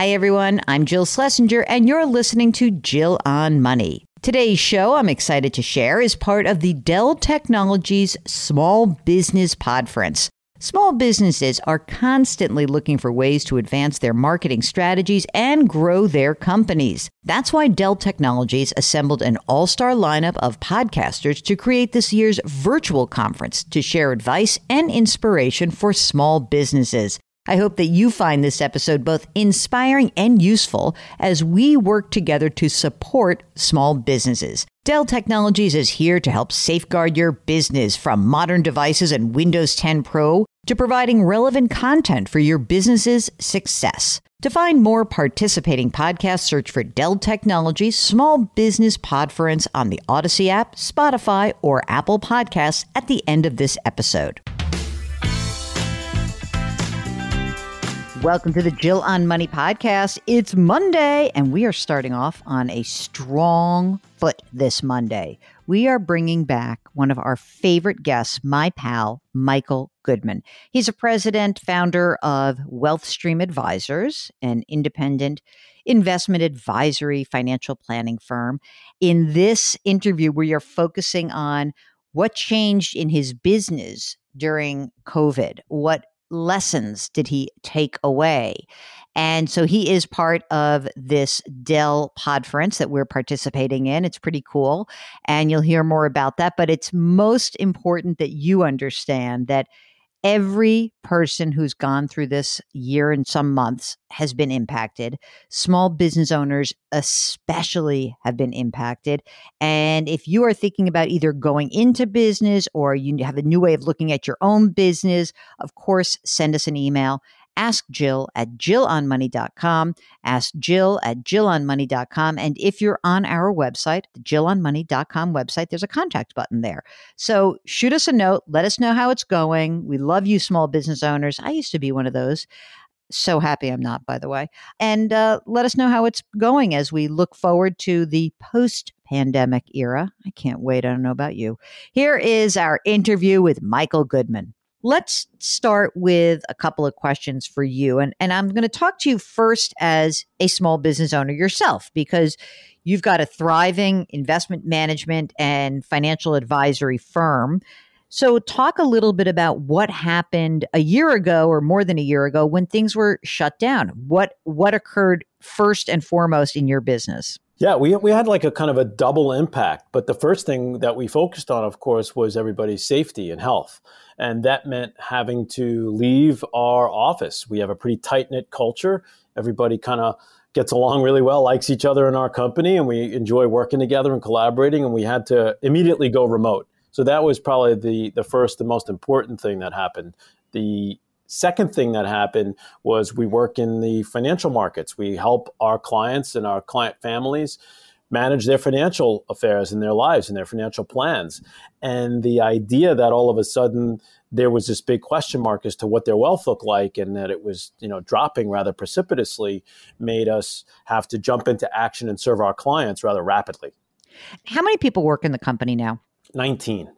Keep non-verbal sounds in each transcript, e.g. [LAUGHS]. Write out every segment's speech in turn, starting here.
Hi, everyone. I'm Jill Schlesinger, and you're listening to Jill on Money. Today's show, I'm excited to share, is part of the Dell Technologies Small Business Podference. Small businesses are constantly looking for ways to advance their marketing strategies and grow their companies. That's why Dell Technologies assembled an all star lineup of podcasters to create this year's virtual conference to share advice and inspiration for small businesses. I hope that you find this episode both inspiring and useful as we work together to support small businesses. Dell Technologies is here to help safeguard your business from modern devices and Windows 10 Pro to providing relevant content for your business's success. To find more participating podcasts, search for Dell Technologies Small Business Podference on the Odyssey app, Spotify, or Apple Podcasts at the end of this episode. Welcome to the Jill on Money podcast. It's Monday, and we are starting off on a strong foot this Monday. We are bringing back one of our favorite guests, my pal, Michael Goodman. He's a president, founder of WealthStream Advisors, an independent investment advisory financial planning firm. In this interview, we are focusing on what changed in his business during COVID, what lessons did he take away? And so he is part of this Dell Podference that we're participating in. It's pretty cool. And you'll hear more about that. But it's most important that you understand that every person who's gone through this year and some months has been impacted. Small business owners, especially, have been impacted. And if you are thinking about either going into business or you have a new way of looking at your own business, of course, send us an email Ask Jill at jillonmoney.com. Ask Jill at jillonmoney.com. And if you're on our website, the jillonmoney.com website, there's a contact button there. So shoot us a note. Let us know how it's going. We love you, small business owners. I used to be one of those. So happy I'm not, by the way. And uh, let us know how it's going as we look forward to the post pandemic era. I can't wait. I don't know about you. Here is our interview with Michael Goodman. Let's start with a couple of questions for you. And, and I'm going to talk to you first as a small business owner yourself, because you've got a thriving investment management and financial advisory firm. So, talk a little bit about what happened a year ago or more than a year ago when things were shut down. What what occurred first and foremost in your business? Yeah, we, we had like a kind of a double impact. But the first thing that we focused on, of course, was everybody's safety and health. And that meant having to leave our office. We have a pretty tight knit culture. Everybody kind of gets along really well, likes each other in our company, and we enjoy working together and collaborating. And we had to immediately go remote. So that was probably the, the first and most important thing that happened. The Second thing that happened was we work in the financial markets. We help our clients and our client families manage their financial affairs and their lives and their financial plans. And the idea that all of a sudden there was this big question mark as to what their wealth looked like and that it was, you know, dropping rather precipitously made us have to jump into action and serve our clients rather rapidly. How many people work in the company now? 19.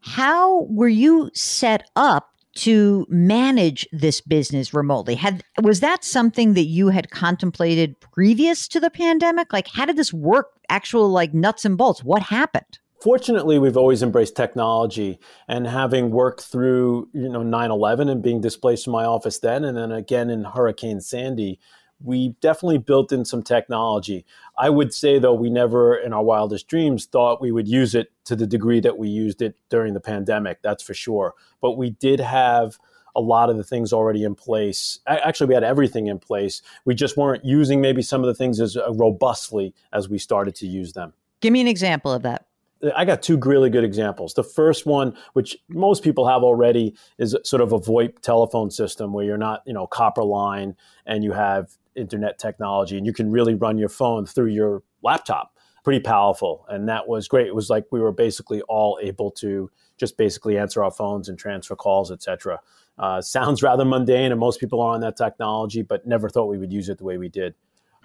How were you set up to manage this business remotely? Had was that something that you had contemplated previous to the pandemic? Like how did this work actual like nuts and bolts? What happened? Fortunately we've always embraced technology and having worked through you know 9-11 and being displaced from my office then and then again in hurricane sandy we definitely built in some technology. I would say, though, we never in our wildest dreams thought we would use it to the degree that we used it during the pandemic, that's for sure. But we did have a lot of the things already in place. Actually, we had everything in place. We just weren't using maybe some of the things as uh, robustly as we started to use them. Give me an example of that. I got two really good examples. The first one, which most people have already, is sort of a VoIP telephone system where you're not, you know, copper line and you have internet technology, and you can really run your phone through your laptop. Pretty powerful, and that was great. It was like we were basically all able to just basically answer our phones and transfer calls, etc. Uh, sounds rather mundane, and most people are on that technology, but never thought we would use it the way we did.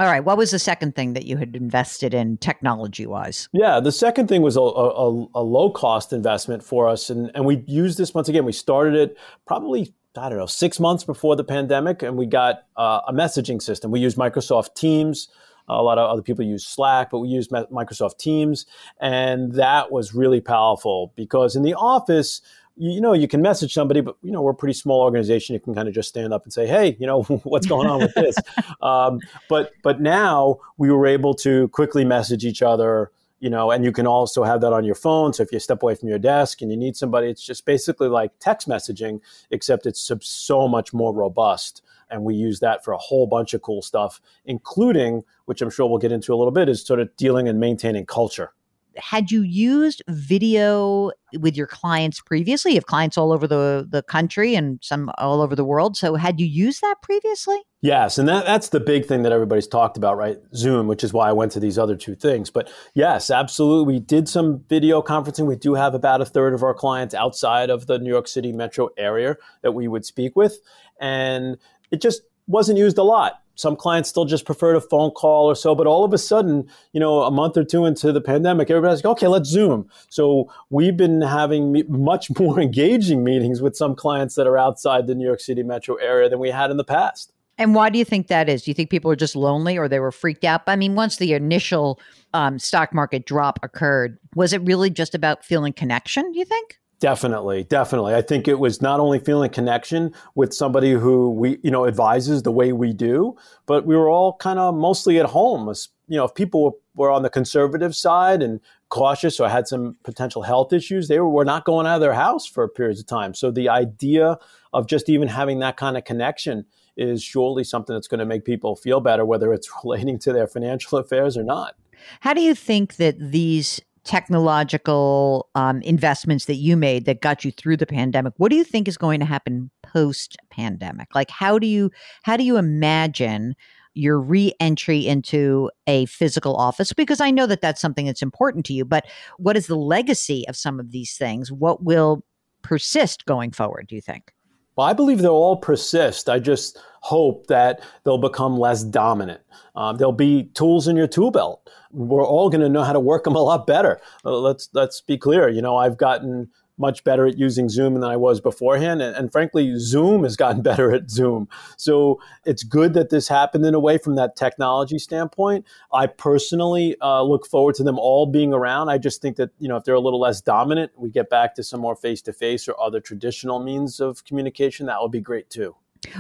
All right. What was the second thing that you had invested in technology wise? Yeah, the second thing was a, a, a low cost investment for us. And, and we used this once again. We started it probably I don't know, six months before the pandemic, and we got uh, a messaging system. We use Microsoft Teams. A lot of other people use Slack, but we use Microsoft Teams. And that was really powerful because in the office, you, know, you can message somebody, but, you know, we're a pretty small organization. You can kind of just stand up and say, hey, you know, [LAUGHS] what's going on with this? [LAUGHS] um, but, but now we were able to quickly message each other you know, and you can also have that on your phone. So if you step away from your desk and you need somebody, it's just basically like text messaging, except it's so much more robust. And we use that for a whole bunch of cool stuff, including, which I'm sure we'll get into a little bit, is sort of dealing and maintaining culture had you used video with your clients previously? You have clients all over the, the country and some all over the world. So had you used that previously? Yes, and that, that's the big thing that everybody's talked about, right? Zoom, which is why I went to these other two things. But yes, absolutely. We did some video conferencing. We do have about a third of our clients outside of the New York City metro area that we would speak with. And it just wasn't used a lot some clients still just preferred a phone call or so but all of a sudden you know a month or two into the pandemic everybody's like okay let's zoom so we've been having much [LAUGHS] more engaging meetings with some clients that are outside the new york city metro area than we had in the past and why do you think that is? Do you think people are just lonely or they were freaked out? I mean, once the initial um, stock market drop occurred, was it really just about feeling connection, do you think? Definitely, definitely. I think it was not only feeling connection with somebody who we, you know, advises the way we do, but we were all kind of mostly at home. You know, if people were on the conservative side and cautious or had some potential health issues, they were not going out of their house for periods of time. So the idea of just even having that kind of connection is surely something that's going to make people feel better, whether it's [LAUGHS] relating to their financial [LAUGHS] affairs or not. How do you think that these technological um, investments that you made that got you through the pandemic what do you think is going to happen post pandemic like how do you how do you imagine your re-entry into a physical office because i know that that's something that's important to you but what is the legacy of some of these things what will persist going forward do you think well, I believe they'll all persist. I just hope that they'll become less dominant. Um, there'll be tools in your tool belt. We're all going to know how to work them a lot better. Uh, let's let's be clear. You know, I've gotten much better at using Zoom than I was beforehand. And, and, frankly, Zoom has gotten [LAUGHS] better at Zoom. So it's good that this happened in a way from that technology standpoint. I personally uh, look forward to them all being around. I just think that, you know, if they're a little less dominant, we get back to some more face to face or other traditional means of communication. That would be great too.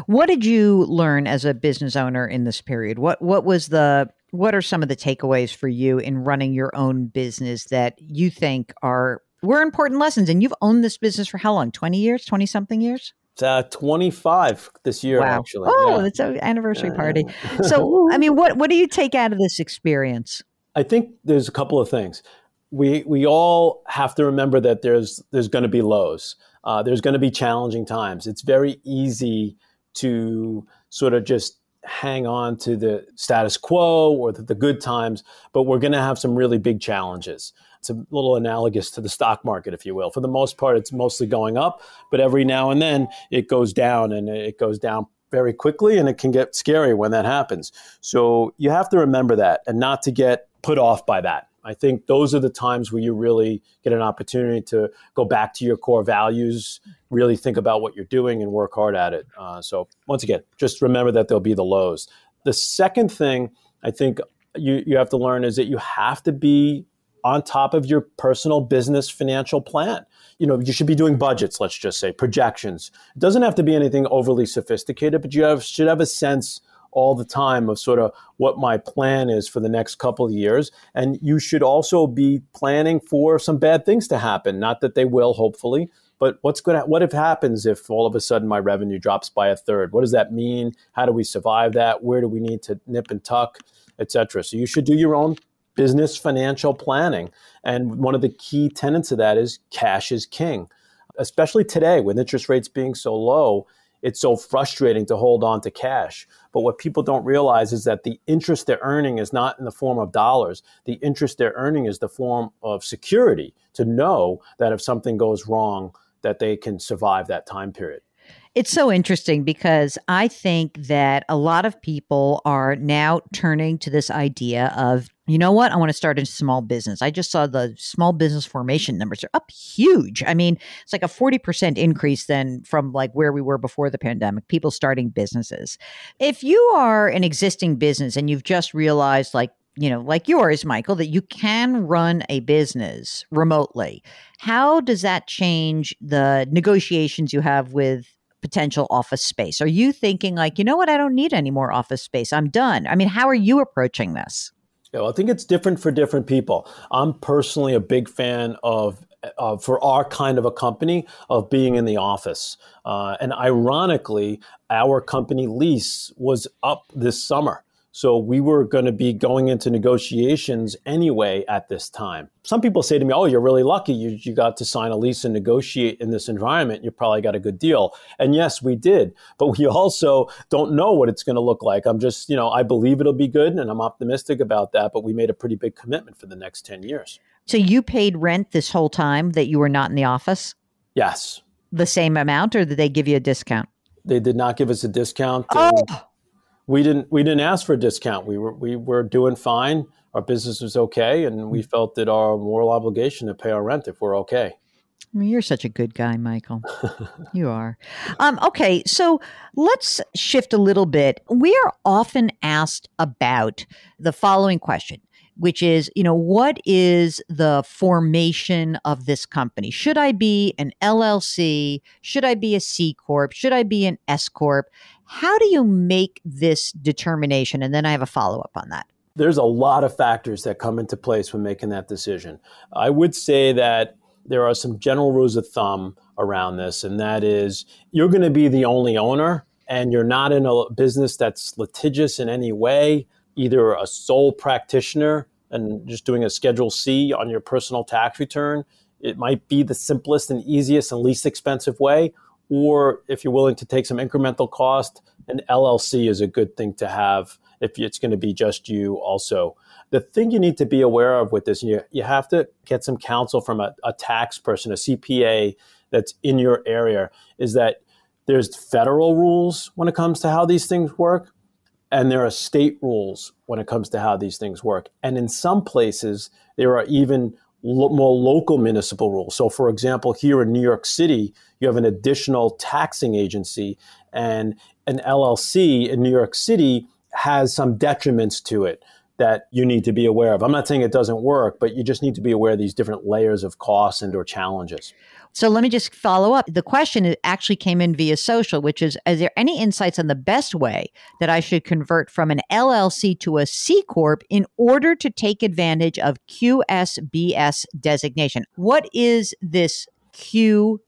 What did you learn as a business owner in this period? What what was the what are some of the takeaways for you in running your own business that you think are were important lessons. And you've owned this business for how long? 20 years, 20 something years? Uh, 25 this year, wow. actually. Oh, yeah. it's an anniversary party. so, [LAUGHS] I mean, what, what do you take out of this experience? I think there's a couple of things. We, we all have to remember that there's, there's going to be lows. Uh, there's going to be challenging times. It's very easy to sort of just hang on to the status quo or the, the good times, but we're going to have some really big challenges. It's a little analogous to the stock market, if you will. For the most part, it's mostly going up, but every now and then it goes down and it goes down very quickly and it can get scary when that happens. So you have to remember that and not to get put off by that. I think those are the times where you really get an opportunity to go back to your core values, really think about what you're doing and work hard at it. Uh, so, once again, just remember that there'll be the lows. The second thing I think you, you have to learn is that you have to be on top of your personal business financial plan. You know, you should be doing budgets, let's just say, projections. It doesn't have to be anything overly sophisticated, but you have, should have a sense all the time of sort of what my plan is for the next couple of years. And you should also be planning for some bad things to happen. Not that they will, hopefully, but what's going to, what if happens if all of a sudden my revenue drops by a third? What does that mean? How do we survive that? Where do we need to nip and tuck, etc. So you should do your own business financial planning. And one of the key tenets of that is cash is king. Especially today with interest rates being so low, it's so frustrating to hold on to cash. But what people don't realize is that the interest they're earning is not in the form of dollars. The interest they're earning is the form of security to know that if something goes wrong, that they can survive that time period. It's so interesting because I think that a lot of people are now turning to this idea of, you know what, I want to start a small business. I just saw the small business formation numbers are up huge. I mean, it's like a 40% increase than from like where we were before the pandemic, people starting businesses. If you are an existing business and you've just realized like you know, like yours, Michael, that you can run a business remotely. How does that change the negotiations you have with potential office space? Are you thinking like, you know what, I don't need any more office space. I'm done. I mean, how are you approaching this? Yeah, well, I think it's different for different people. I'm personally a big fan of uh, for our kind of a company of being in the office. Uh, and ironically, our company lease was up this summer. So we were going to be going into negotiations anyway at this time. Some people say to me, Oh, you're really lucky. You, you got to sign a lease and negotiate in this environment. You probably got a good deal. And yes, we did. But we also don't know what it's going to look like. I'm just, you know, I believe it'll be good and I'm optimistic about that. But we made a pretty big commitment for the next 10 years. So you paid rent this whole time that you were not in the office? Yes. The same amount, or did they give you a discount? They did not give us a discount. Oh we didn't we didn't ask for a discount. We were we were doing fine. Our business was okay, and we felt that our moral obligation to pay our rent if we're okay. You're such a good guy, Michael. you are. Um, okay, so let's shift a little bit. We are often asked about the following question which is, you know, what is the formation of this company? Should I be an LLC? Should I be a C Corp? Should I be an S Corp? How do you make this determination? And then I have a follow up on that. There's a lot of factors that come into place when making that decision. I would say that there are some general rules of thumb around this, and that is you're going to be the only owner and you're not in a business that's litigious in any way either a sole practitioner and just doing a Schedule C on your personal tax return. It might be the simplest and easiest and least expensive way. Or if you're willing to take some incremental cost, an LLC is a good thing to have if it's going to be just you also. The thing you need to be aware of with this, you, you have to get some counsel from a, a tax person, a CPA that's in your area, is that there's federal rules when it comes to how these things work and there are state rules when it comes to how these things work. And in some places, there are even lo- more local municipal rules. So, for example, here in New York City, you have an additional taxing agency, and an LLC in New York City has some detriments to it that you need to be aware of. I'm not saying it doesn't work, but you just need to be aware of these different layers of costs and or challenges. So let me just follow up. The question actually came in via social, which is Is there any insights on the best way that I should convert from an LLC to a C Corp in order to take advantage of QSBS designation? What is this QSBS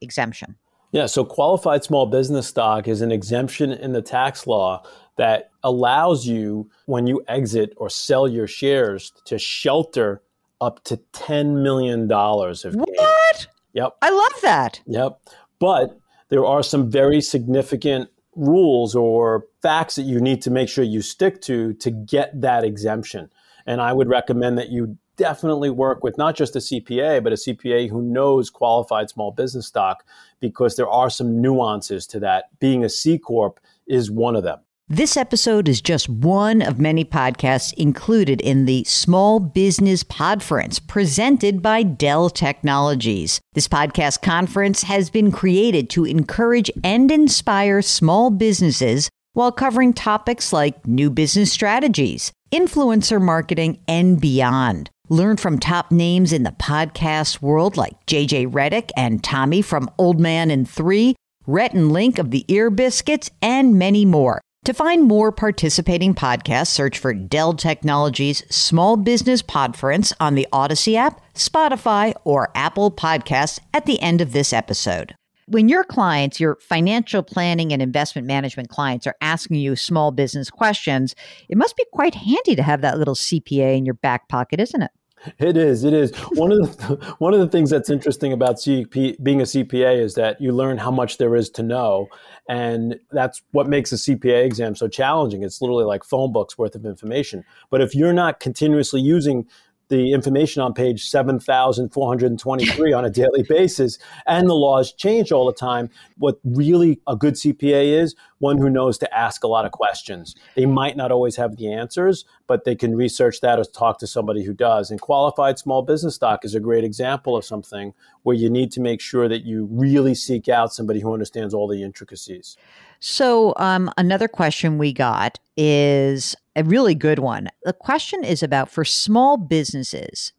exemption? Yeah, so qualified small business stock is an exemption in the tax law that allows you, when you exit or sell your shares, to shelter up to $10 million of What? Gain. Yep. I love that. Yep. But there are some very significant rules or facts that you need to make sure you stick to to get that exemption. And I would recommend that you definitely work with not just a CPA, but a CPA who knows qualified small business stock because there are some nuances to that. Being a C Corp is one of them. This episode is just one of many podcasts included in the Small Business Podference presented by Dell Technologies. This podcast conference has been created to encourage and inspire small businesses while covering topics like new business strategies, influencer marketing, and beyond. Learn from top names in the podcast world like JJ Redick and Tommy from Old Man and Three, Rhett and Link of the Ear Biscuits, and many more. To find more participating podcasts, search for Dell Technologies Small Business Podference on the Odyssey app, Spotify, or Apple Podcasts at the end of this episode. When your clients, your financial planning and investment management clients, are asking you small business questions, it must be quite handy to have that little CPA in your back pocket, isn't it? It is. It is. One of the [LAUGHS] one of the things that's interesting about CP, being a CPA is that you learn how much there is to know, and that's what makes a CPA exam so challenging. It's literally like phone books worth of information. But if you're not continuously using the information on page 7423 on a daily basis and the laws change all the time. What really a good cpa is one who knows to ask a lot of questions. They might not always have the answers but they can research that or talk to somebody who does. And qualified small business stock is a great example of something where you need to make sure that you really seek out somebody who understands all the intricacies so, um, another question we got is a really good one. The question is about for small businesses,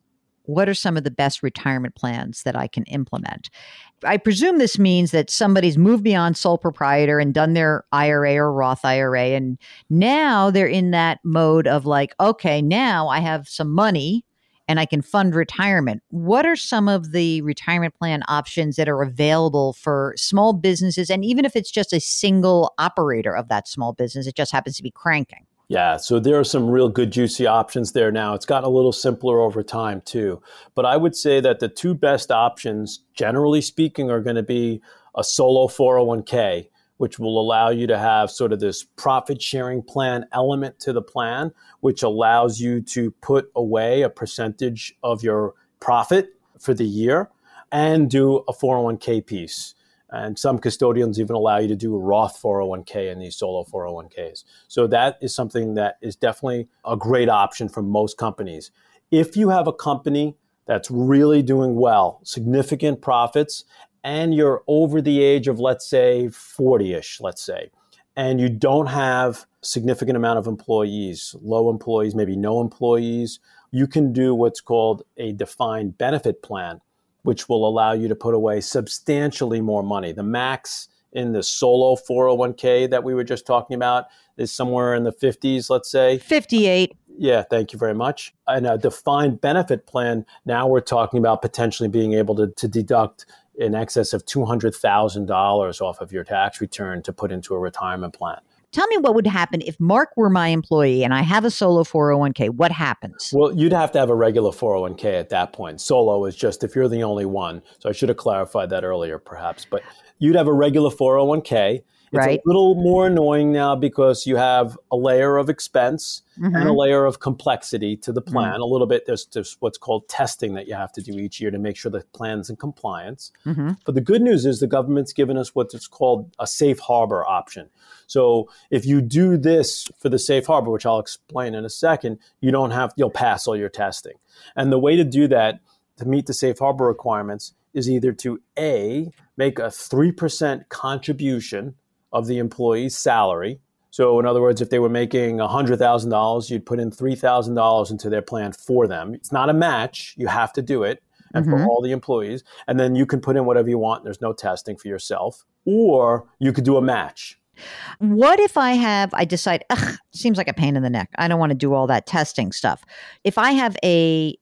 what are some of the best retirement plans that I can implement? I presume this means that somebody's moved beyond sole proprietor and done their IRA or Roth IRA. And now they're in that mode of like, okay, now I have some money and I can fund retirement. What are some of the retirement plan options that are available for small businesses? And even if it's just a single operator of that small business, it just happens to be cranking. Yeah, so there are some real good juicy options there now. It's gotten a little simpler over time too. But I would say that the two best options, generally speaking, are going to be a solo 401k which will allow you to have sort of this profit sharing plan element to the plan, which allows you to put away a percentage of your profit for the year and do a 401k piece. And some custodians even allow you to do a Roth 401k in these solo 401ks. So that is something that is definitely a great option for most companies. If you have a company that's really doing well, significant profits, and you're over the age of, let's say, 40 ish, let's say, and you don't have significant amount of employees, low employees, maybe no employees, you can do what's called a defined benefit plan, which will allow you to put away substantially more money. The max in the solo 401k that we were just talking about is somewhere in the 50s, let's say. 58. Yeah, thank you very much. And a defined benefit plan, now we're talking about potentially being able to, to deduct in excess of $200,000 off of your tax return to put into a retirement plan. Tell me what would happen if Mark were my employee and I have a solo 401k. What happens? Well, you'd have to have a regular 401k at that point. Solo is just if you're the only one. So I should have clarified that earlier, perhaps. But you'd have a regular 401k. It's right. a little more annoying now because you have a layer of expense mm-hmm. and a mm-hmm. layer of complexity to the plan. Mm-hmm. A little bit, there's, there's, what's called testing that you have to do each year to make sure the plan's in compliance. Mm-hmm. But the good news is the government's given us what's called a safe harbor option. So if you do this for the safe harbor, which I'll explain in a second, you don't have, you'll pass all your testing. And the way to do that to meet the safe harbor requirements is either to A, make a 3% contribution of the employee's salary. So, in other words, if they were making $100,000, you'd put in $3,000 into their plan for them. It's not a match, you have to do it. And mm-hmm. for all the employees. And then you can put in whatever you want. There's no testing for yourself. Or you could do a match. What if I have, I decide, ugh, seems like a pain in the neck. I don't want to do all that testing stuff. If I have a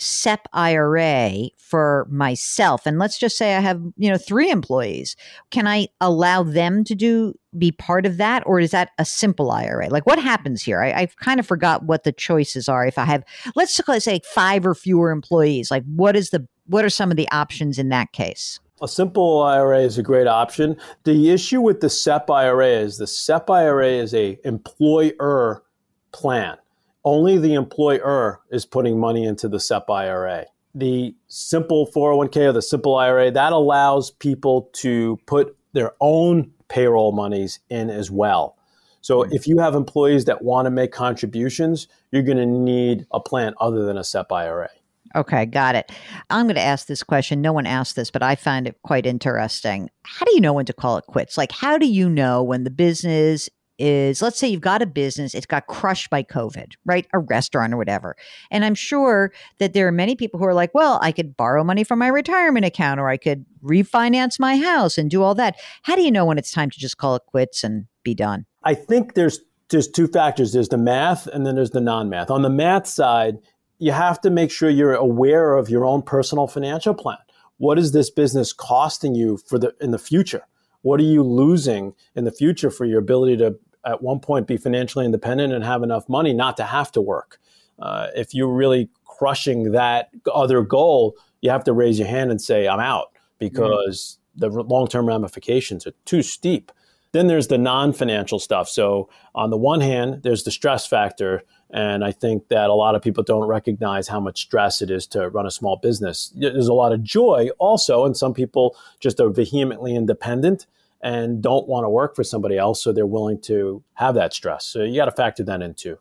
SEP IRA for myself, and let's just say I have, you know, three employees, can I allow them to do be part of that, or is that a simple IRA? Like, what happens here? I, have kind of forgot what the choices are. If I have, let's say five or fewer employees, like what is the what are some of the options in that case? A simple IRA is a great option. The issue with the SEP IRA is the SEP IRA is a employer plan only the employer is putting money into the SEP IRA. The simple 401k or the simple IRA, that allows people to put their own payroll monies in as well. So hmm. if you have employees that want to make contributions, you're going to need a plan other than a SEP IRA. Okay, got it. I'm going to ask this question. No one asked this, but I find it quite interesting. How do you know when to call it quits? Like, how do you know when the business is let's say you've got a business, it's got crushed by COVID, right? A restaurant or whatever. And I'm sure that there are many people who are like, well, I could borrow money from my retirement account or I could refinance my house and do all that. How do you know when it's time to just call it quits and be done? I think there's there's two factors. There's the math and then there's the non-math. On the math side, you have to make sure you're aware of your own personal financial plan. What is this business costing you for the in the future? What are you losing in the future for your ability to at one point be financially independent and have enough money not to have to work. Uh, if you're really crushing that other goal, you have to raise your hand and say, I'm out because mm-hmm. the long term ramifications are too steep. Then there's the non financial stuff. So, on the one hand, there's the stress factor. And I think that a lot of people don't recognize how much stress it is to run a small business. There's a lot of joy also, and some people just are vehemently independent and don't want to work for somebody else, so they're willing to have that stress. So you got to factor that in too.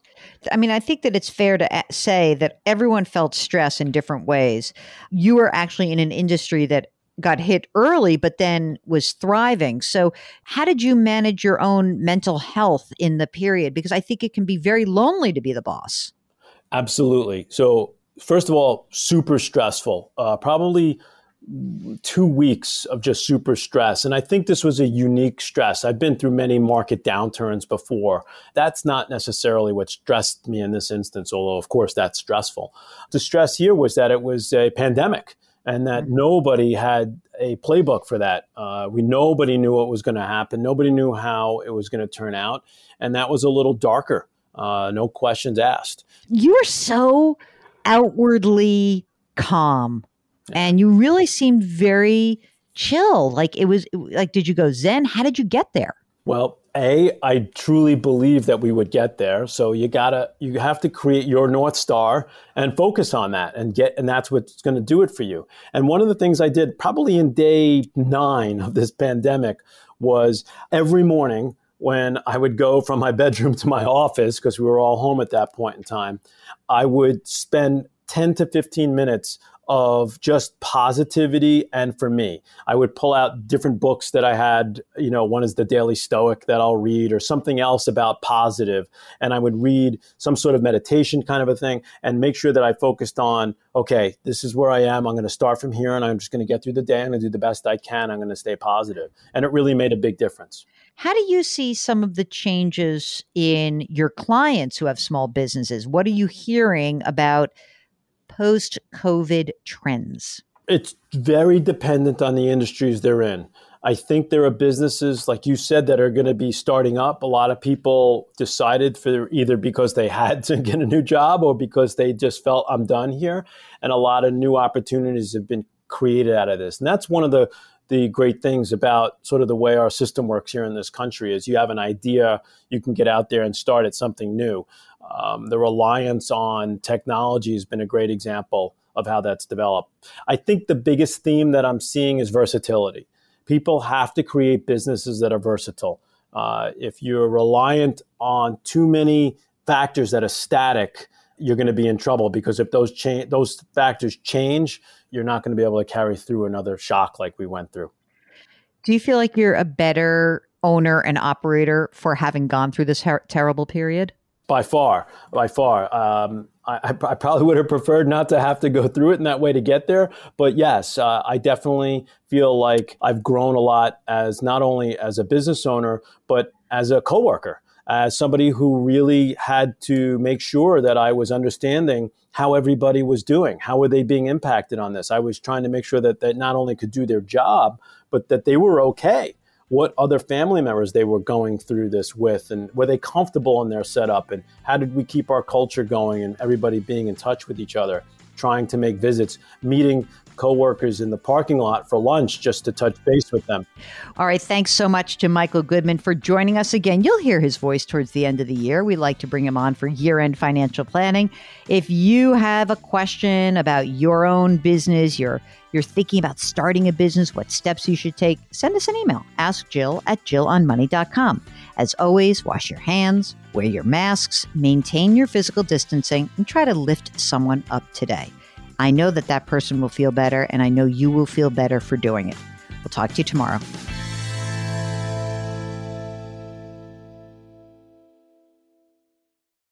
I mean, I think that it's fair to say that everyone felt stress in different ways. You were actually in an industry that got hit early, but then was thriving. So, how did you manage your own mental health in the period? Because I think it can be very lonely to be the boss. Absolutely. So, first of all, super stressful. Uh, probably two weeks of just super stress. And I think this was a unique stress. I've been through many market downturns before. That's not necessarily what stressed me in this instance, although, of course, that's stressful. The stress here was that it was a pandemic and that mm-hmm. nobody had a playbook for that. Uh, we nobody knew what was going to happen. Nobody knew how it was going to turn out, and that was a little darker. Uh, no questions asked. You were so outwardly calm. And you really seemed very chill. Like it was like, did you go Zen? How did you get there? Well, a i truly believe that we would get there so you gotta you have to create your north star and focus on that and get and that's what's going to do it for you and one of the things i did probably in day nine of this pandemic was every morning when i would go from my [LAUGHS] bedroom to my office because we were all home at that point in time i would spend 10 to 15 minutes of just positivity and for me. I would pull out different books that i had you know one is the daily stoic that i'll read or something else about positive. And i would read some sort of meditation kind of a thing and make sure that i focused on okay this is where i am. I'm going to start from here and i'm just going to get through the day. To do the best i can. I'm going to stay positive. And it really made a big difference. How do you see some of the changes in your clients who have small businesses? What are you hearing about post COVID trends? It's very dependent on the industries they're in. I think there are businesses, like you said, that are going to be starting up. A lot of people decided for either because they had to [LAUGHS] get a new job or because they just felt, I'm done here. And a lot of new opportunities have been created out of this. And that's one of the the great things about sort of the way our system works here in this country is you have an idea, you can get out there and start at something new. Um, the reliance on technology has been a great example of how that's developed. I think the biggest theme that I'm seeing is versatility. People have to create businesses that are versatile. Uh, if you're reliant on too many factors that are static, you're going to be in trouble because if those cha- those factors change, you're not going to be able to carry through another shock like we went through. Do you feel like you're a better owner and operator for having gone through this ter- terrible period? By far, by far. Um, I, I, probably would have preferred not to have to go through it in that way to get there. But yes, uh, I definitely feel like I've grown a lot as not only as a business owner, but as a coworker, as somebody who really had to make sure that I was understanding how everybody was doing. How were they being impacted on this? I was trying to make sure that they not only could do their job, but that they were okay what other family members they were going through this with and were they comfortable in their setup and how did we keep our culture going and everybody being in touch with each other trying to make visits meeting coworkers in the parking lot for lunch just to touch base with them. All right, thanks so much to Michael Goodman for joining us again. You'll hear his voice towards the end of the year. We like to bring him on for year-end financial planning. If you have a question about your own business, you're you're thinking about starting a business, what steps you should take, send us an email. Ask Jill at jillonmoney.com. As always, wash your hands, wear your masks, maintain your physical distancing, and try to lift someone up today. I know that that person will feel better, and I know you will feel better for doing it. We'll talk to you tomorrow.